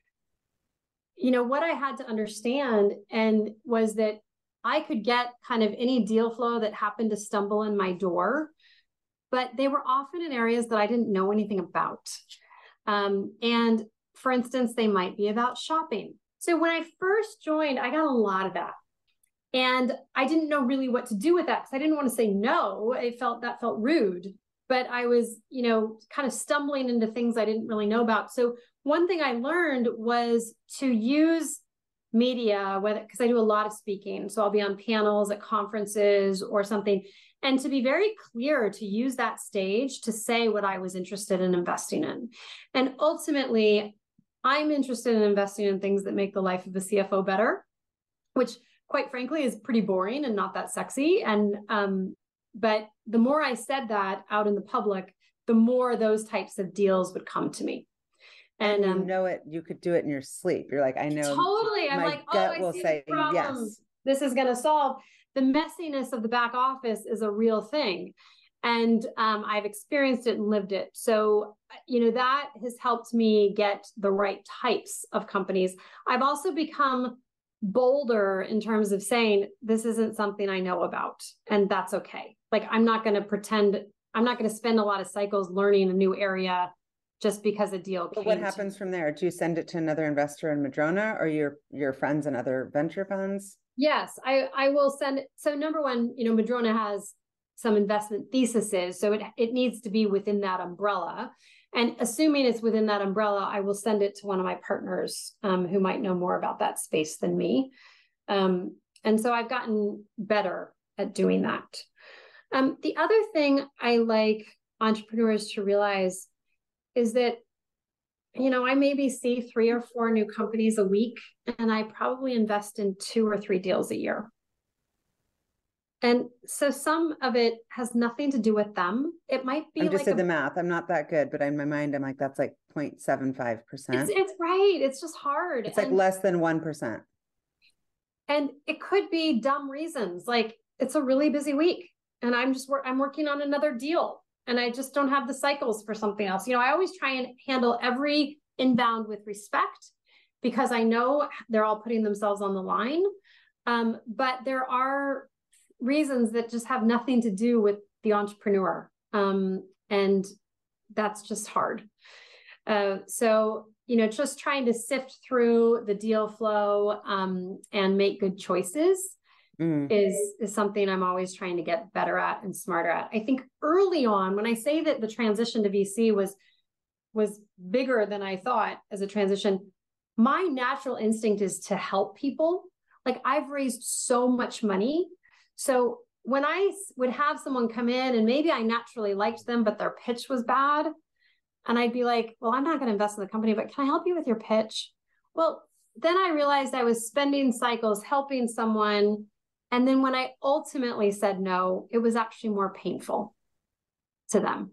you know, what I had to understand and was that I could get kind of any deal flow that happened to stumble in my door, but they were often in areas that I didn't know anything about. Um, and for instance, they might be about shopping. So when I first joined, I got a lot of that. And I didn't know really what to do with that because I didn't want to say no. It felt that felt rude, but I was, you know, kind of stumbling into things I didn't really know about. So one thing I learned was to use media, whether because I do a lot of speaking. So I'll be on panels at conferences or something. And to be very clear to use that stage to say what I was interested in investing in. And ultimately, I'm interested in investing in things that make the life of a CFO better, which quite frankly is pretty boring and not that sexy. And um, but the more I said that out in the public, the more those types of deals would come to me. And um, you know it, you could do it in your sleep. You're like, I know. Totally. I'm like, oh, I will say yes. This is going to solve the messiness of the back office is a real thing. And um, I've experienced it and lived it. So, you know, that has helped me get the right types of companies. I've also become bolder in terms of saying, this isn't something I know about, and that's okay. Like, I'm not going to pretend, I'm not going to spend a lot of cycles learning a new area just because a deal came. what happens to... from there? Do you send it to another investor in Madrona or your your friends and other venture funds? Yes, I I will send. So number one, you know, Madrona has some investment thesis is. so it it needs to be within that umbrella. And assuming it's within that umbrella, I will send it to one of my partners um, who might know more about that space than me. Um, and so I've gotten better at doing that. Um, the other thing I like entrepreneurs to realize is that you know, I maybe see three or four new companies a week, and I probably invest in two or three deals a year. And so some of it has nothing to do with them. It might be. I just like did a, the math. I'm not that good, but in my mind, I'm like, that's like 0.75%. It's, it's right. It's just hard. It's and, like less than 1%. And it could be dumb reasons. Like it's a really busy week and I'm just, I'm working on another deal and I just don't have the cycles for something else. You know, I always try and handle every inbound with respect because I know they're all putting themselves on the line. Um, but there are reasons that just have nothing to do with the entrepreneur. Um, and that's just hard. Uh, so, you know, just trying to sift through the deal flow um, and make good choices mm. is is something I'm always trying to get better at and smarter at. I think early on, when I say that the transition to VC was was bigger than I thought as a transition, my natural instinct is to help people. Like I've raised so much money. So when I would have someone come in and maybe I naturally liked them, but their pitch was bad, and I'd be like, well, I'm not going to invest in the company, but can I help you with your pitch? Well, then I realized I was spending cycles helping someone and then when I ultimately said no, it was actually more painful to them.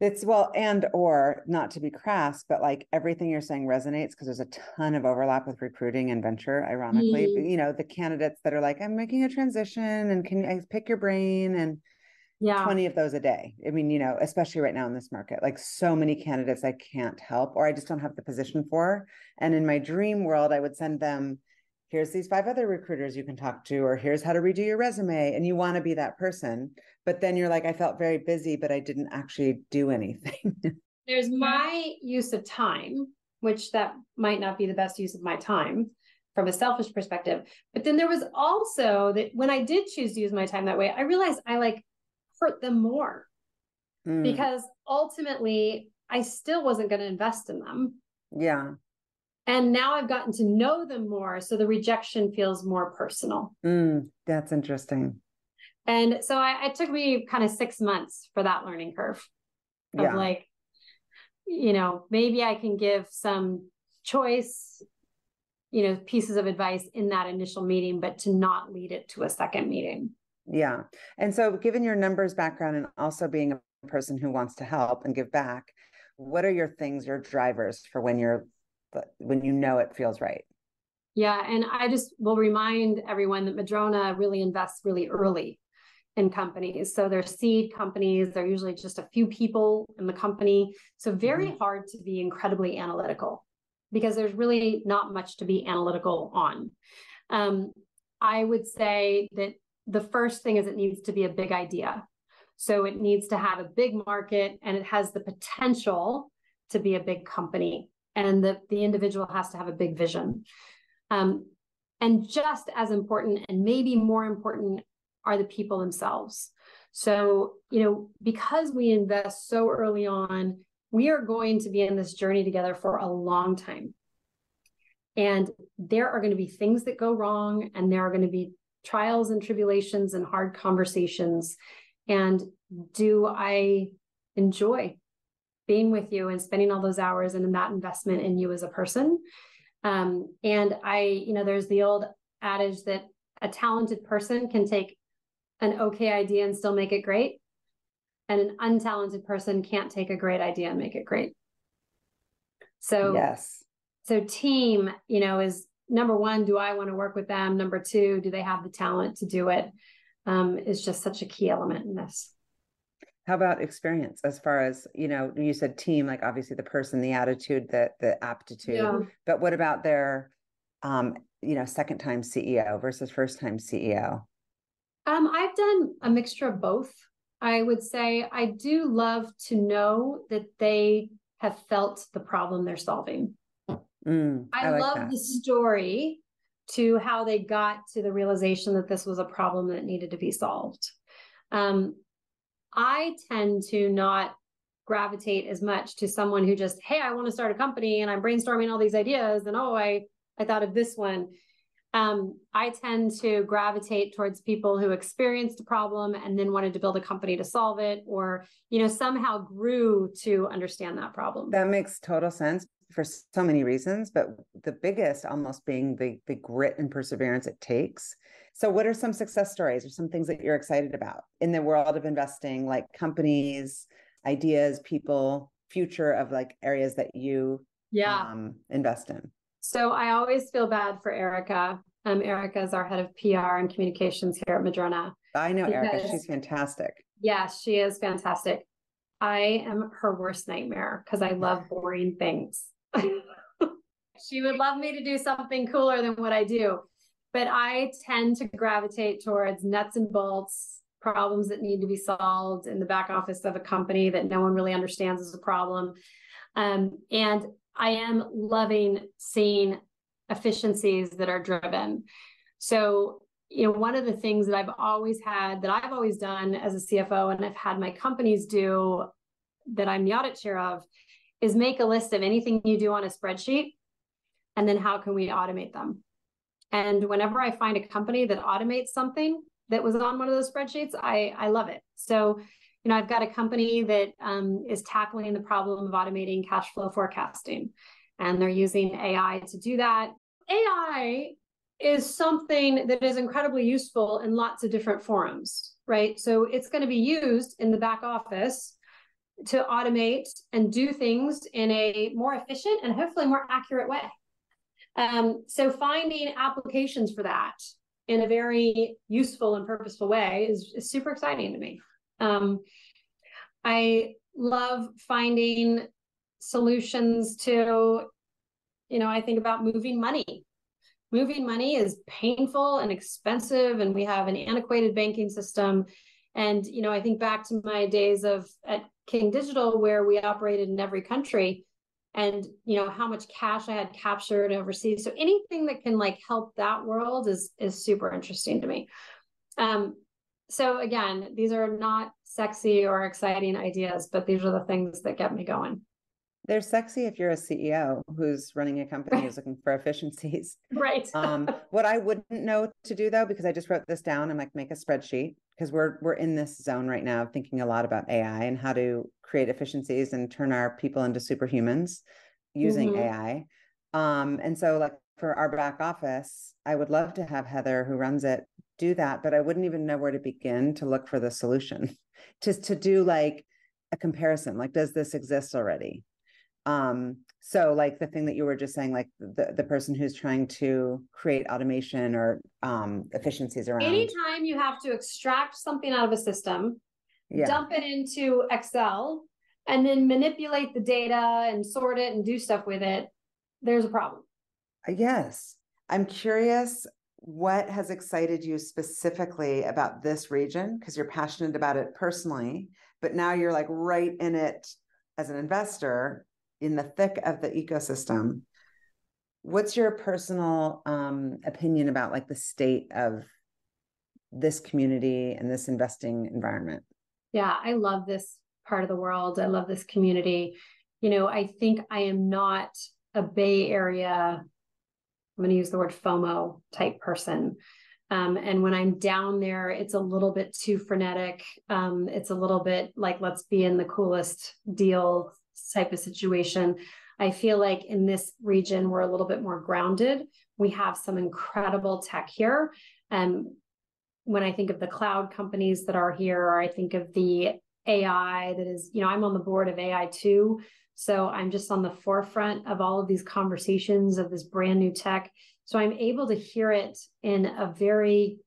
It's well, and or not to be crass, but like everything you're saying resonates because there's a ton of overlap with recruiting and venture, ironically. Mm. You know, the candidates that are like, I'm making a transition and can I pick your brain? And yeah 20 of those a day i mean you know especially right now in this market like so many candidates i can't help or i just don't have the position for and in my dream world i would send them here's these five other recruiters you can talk to, or here's how to redo your resume. And you want to be that person. But then you're like, I felt very busy, but I didn't actually do anything. There's my use of time, which that might not be the best use of my time from a selfish perspective. But then there was also that when I did choose to use my time that way, I realized I like hurt them more mm. because ultimately I still wasn't going to invest in them. Yeah. And now I've gotten to know them more. So the rejection feels more personal. Mm, that's interesting. And so I, it took me kind of six months for that learning curve of yeah. like, you know, maybe I can give some choice, you know, pieces of advice in that initial meeting, but to not lead it to a second meeting. Yeah. And so, given your numbers background and also being a person who wants to help and give back, what are your things, your drivers for when you're when you know it feels right? Yeah, and I just will remind everyone that Madrona really invests really early in companies. So they're seed companies, they're usually just a few people in the company. So very mm-hmm. hard to be incredibly analytical because there's really not much to be analytical on. Um, I would say that the first thing is it needs to be a big idea. So it needs to have a big market and it has the potential to be a big company. And the, the individual has to have a big vision. Um, and just as important, and maybe more important, are the people themselves. So, you know, because we invest so early on, we are going to be in this journey together for a long time. And there are going to be things that go wrong, and there are going to be trials and tribulations and hard conversations. And do I enjoy being with you and spending all those hours and that investment in you as a person? Um, and I, you know, there's the old adage that a talented person can take an okay idea and still make it great. And an untalented person can't take a great idea and make it great. So, yes. So, team, you know, is number one, do I want to work with them? Number two, do they have the talent to do it? Um, is just such a key element in this. How about experience as far as, you know, you said team, like obviously the person, the attitude, the the aptitude. Yeah. But what about their um, you know, second time CEO versus first time CEO? Um, I've done a mixture of both. I would say I do love to know that they have felt the problem they're solving. Mm, I, I like love that. the story to how they got to the realization that this was a problem that needed to be solved. Um, I tend to not gravitate as much to someone who just, hey, I want to start a company and I'm brainstorming all these ideas and oh, I I thought of this one um, I tend to gravitate towards people who experienced a problem and then wanted to build a company to solve it, or you know somehow grew to understand that problem. That makes total sense for so many reasons, but the biggest almost being the the grit and perseverance it takes. So, what are some success stories or some things that you're excited about in the world of investing, like companies, ideas, people, future of like areas that you yeah um, invest in? So I always feel bad for Erica. Um, Erica is our head of PR and communications here at Madrona. I know because, Erica. She's fantastic. Yes, she is fantastic. I am her worst nightmare because I love boring things. She would love me to do something cooler than what I do. But I tend to gravitate towards nuts and bolts, problems that need to be solved in the back office of a company that no one really understands as a problem. Um, and I am loving seeing efficiencies that are driven. So, you know, one of the things that I've always had, that I've always done as a CFO, and I've had my companies do that I'm the audit chair of, is make a list of anything you do on a spreadsheet and then how can we automate them. And whenever I find a company that automates something that was on one of those spreadsheets, I, I love it. So you know, I've got a company that um, is tackling the problem of automating cash flow forecasting, and they're using AI to do that. AI is something that is incredibly useful in lots of different forums, right? So it's going to be used in the back office to automate and do things in a more efficient and hopefully more accurate way. Um, so finding applications for that in a very useful and purposeful way is, is super exciting to me. Um, I love finding solutions to, you know, I think about moving money. Moving money is painful and expensive, and we have an antiquated banking system. And, you know, I think back to my days of at King Digital, where we operated in every country. And you know how much cash i had captured overseas. So anything that can like help that world is is super interesting to me. Um so again, these are not sexy or exciting ideas, but these are the things that get me going. They're sexy if you're a CEO who's running a company who's looking for efficiencies. Right. um, what I wouldn't know to do though, because I just wrote this down, I'm like, make a spreadsheet because we're we're in this zone right now, thinking a lot about AI and how to create efficiencies and turn our people into superhumans using mm-hmm. AI. Um, and so like for our back office, I would love to have Heather who runs it do that, but I wouldn't even know where to begin to look for the solution. Just to do like a comparison, like does this exist already? Um, so like the thing that you were just saying, like the, the person who's trying to create automation or um efficiencies around anytime you have to extract something out of a system, yeah. dump it into Excel, and then manipulate the data and sort it and do stuff with it, there's a problem. Uh, yes. I'm curious what has excited you specifically about this region because you're passionate about it personally, but now you're like right in it as an investor in the thick of the ecosystem. What's your personal um, opinion about like the state of this community and this investing environment? Yeah, I love this part of the world. I love this community. You know, I think I am not a Bay Area I'm going to use the word FOMO type person. Um, and when I'm down there, it's a little bit too frenetic. Um, it's a little bit like, let's be in the coolest deal type of situation. I feel like in this region, we're a little bit more grounded. We have some incredible tech here. And um, when I think of the cloud companies that are here, or I think of the AI that is, you know, I'm on the board of AI2. so I'm just on the forefront of all of these conversations of this brand new tech. So I'm able to hear it in a very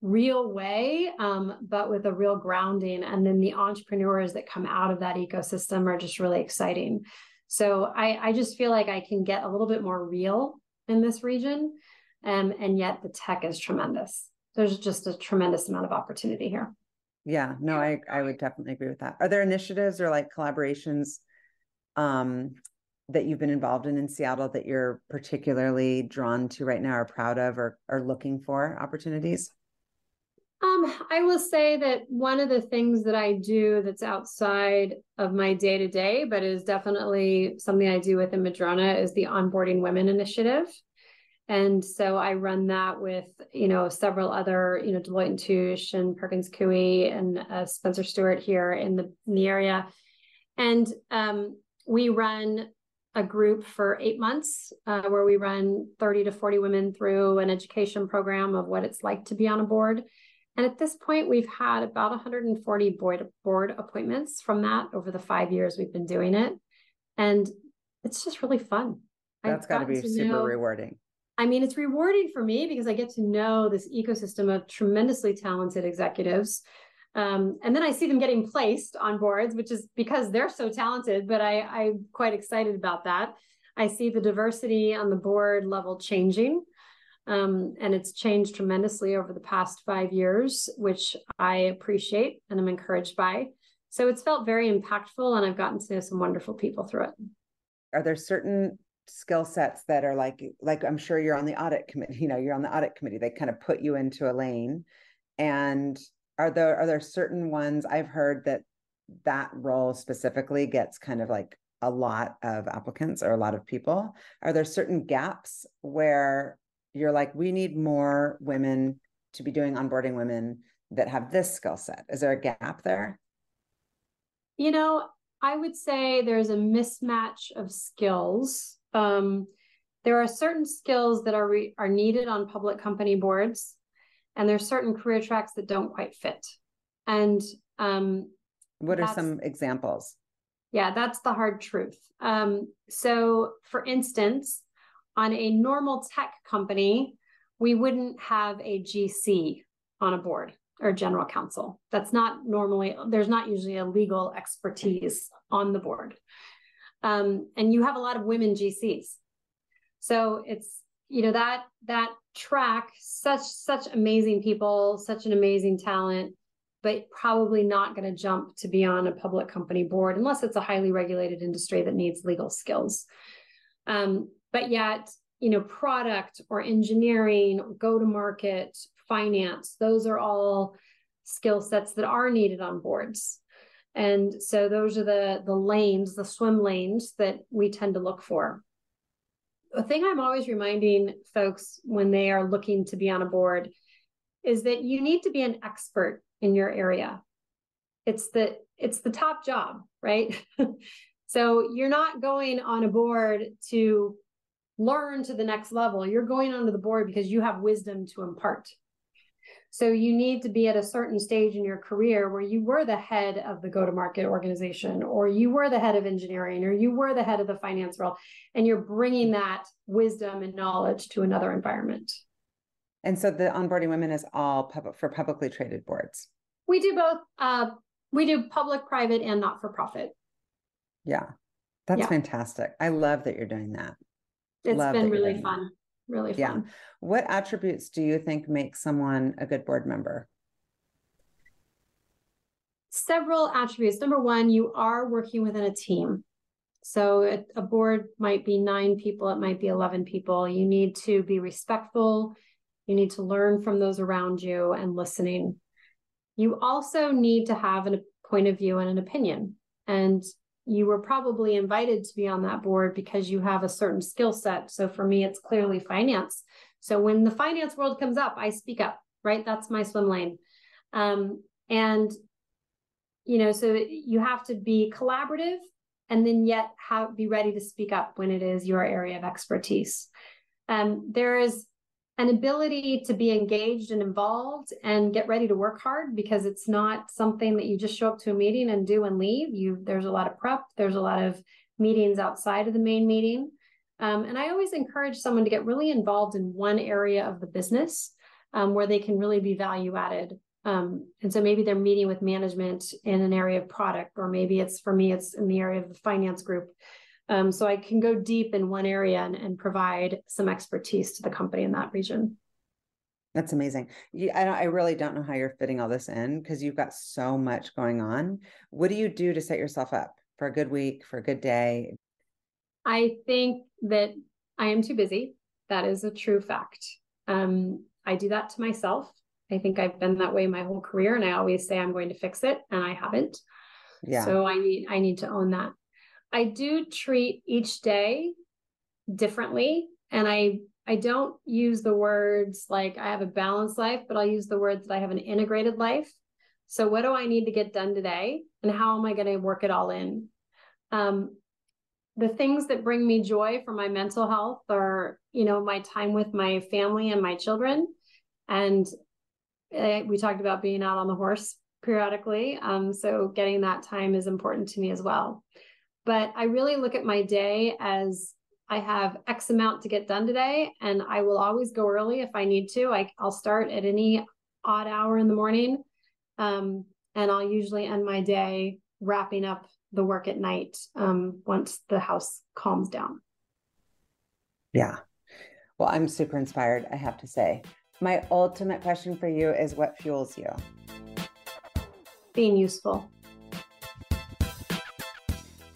real way, um, but with a real grounding. And then the entrepreneurs that come out of that ecosystem are just really exciting. So I, I just feel like I can get a little bit more real in this region. Um, and yet the tech is tremendous. There's just a tremendous amount of opportunity here. Yeah, no, I, I would definitely agree with that. Are there initiatives or like collaborations um, that you've been involved in in Seattle that you're particularly drawn to right now or proud of or are looking for opportunities? Um, I will say that one of the things that I do that's outside of my day to day, but is definitely something I do within Madrona is the Onboarding Women Initiative. And so I run that with, you know, several other, you know, Deloitte and Touche and Perkins Coie and uh, Spencer Stuart here in the, in the area. And um, we run a group for eight months uh, where we run 30 to 40 women through an education program of what it's like to be on a board. And at this point, we've had about 140 board, board appointments from that over the five years we've been doing it. And it's just really fun. That's got to be super know, rewarding. I mean, it's rewarding for me because I get to know this ecosystem of tremendously talented executives um, and then I see them getting placed on boards, which is because they're so talented, but I, I'm quite excited about that. I see the diversity on the board level changing. Um, and it's changed tremendously over the past five years, which I appreciate and I'm encouraged by. So it's felt very impactful, and I've gotten to know some wonderful people through it. Are there certain skill sets that are like, like I'm sure you're on the audit committee, you know, you're on the audit committee, they kind of put you into a lane. And are there are there certain ones I've heard that that role specifically gets kind of like a lot of applicants or a lot of people? Are there certain gaps where you're like, we need more women to be doing onboarding women that have this skill set? Is there a gap there? You know, I would say there's a mismatch of skills. Um, there are certain skills that are re- are needed on public company boards and there's certain career tracks that don't quite fit and um, what are some examples yeah that's the hard truth um, so for instance on a normal tech company we wouldn't have a gc on a board or general counsel. That's not normally there's not usually a legal expertise on the board. Um, and you have a lot of women gcs so it's you know that that track such such amazing people such an amazing talent but probably not going to jump to be on a public company board unless it's a highly regulated industry that needs legal skills. Um, but yet you know product or engineering go to market finance those are all skill sets that are needed on boards And so those are the the lanes, the swim lanes that we tend to look for. The thing I'm always reminding folks when they are looking to be on a board is that you need to be an expert in your area. It's the it's the top job, right? so you're not going on a board to learn to the next level. You're going onto the board because you have wisdom to impart. So you need to be at a certain stage in your career where you were the head of the go to market organization, or you were the head of engineering, or you were the head of the finance world, and you're bringing that wisdom and knowledge to another environment. And so the onboarding women is all public for publicly traded boards. We do both. Uh, we do public, private, and not for profit. Yeah, that's yeah. fantastic. I love that you're doing that. It's love been really fun. Really fun. Yeah. What attributes do you think make someone a good board member? Several attributes. Number one, you are working within a team. So a board might be nine people, it might be 11 people. You need to be respectful. You need to learn from those around you and listening. You also need to have a point of view and an opinion. And you were probably invited to be on that board because you have a certain skill set. So for me, it's clearly finance. So when the finance world comes up, I speak up, right? That's my swim lane. Um, and, you know, so you have to be collaborative and then yet have, be ready to speak up when it is your area of expertise. Um, there is an ability to be engaged and involved and get ready to work hard because it's not something that you just show up to a meeting and do and leave. You there's a lot of prep. There's a lot of meetings outside of the main meeting. Um, and i always encourage someone to get really involved in one area of the business um, where they can really be value added. Um, and so maybe they're meeting with management in an area of product or maybe it's for me it's in the area of the finance group um, so I can go deep in one area and, and, provide some expertise to the company in that region. That's amazing. You, I, I really don't know how you're fitting all this in because you've got so much going on. What do you do to set yourself up for a good week, for a good day? I think that I am too busy. That is a true fact. Um, I do that to myself. I think I've been that way my whole career, and I always say I'm going to fix it, and I haven't. Yeah. So I need I need to own that. I do treat each day differently and I I don't use the words like I have a balanced life, but I'll use the words that I have an integrated life. So what do I need to get done today and how am I going to work it all in? Um, the things that bring me joy for my mental health are, you know, my time with my family and my children. And uh, we talked about being out on the horse periodically. Um, so getting that time is important to me as well. But I really look at my day as I have X amount to get done today, and I will always go early if I need to. I, will start at any odd hour in the morning, um, and I'll usually end my day wrapping up the work at night um, once the house calms down. Yeah. Well, I'm super inspired, I have to say. My ultimate question for you is what fuels you? Being useful.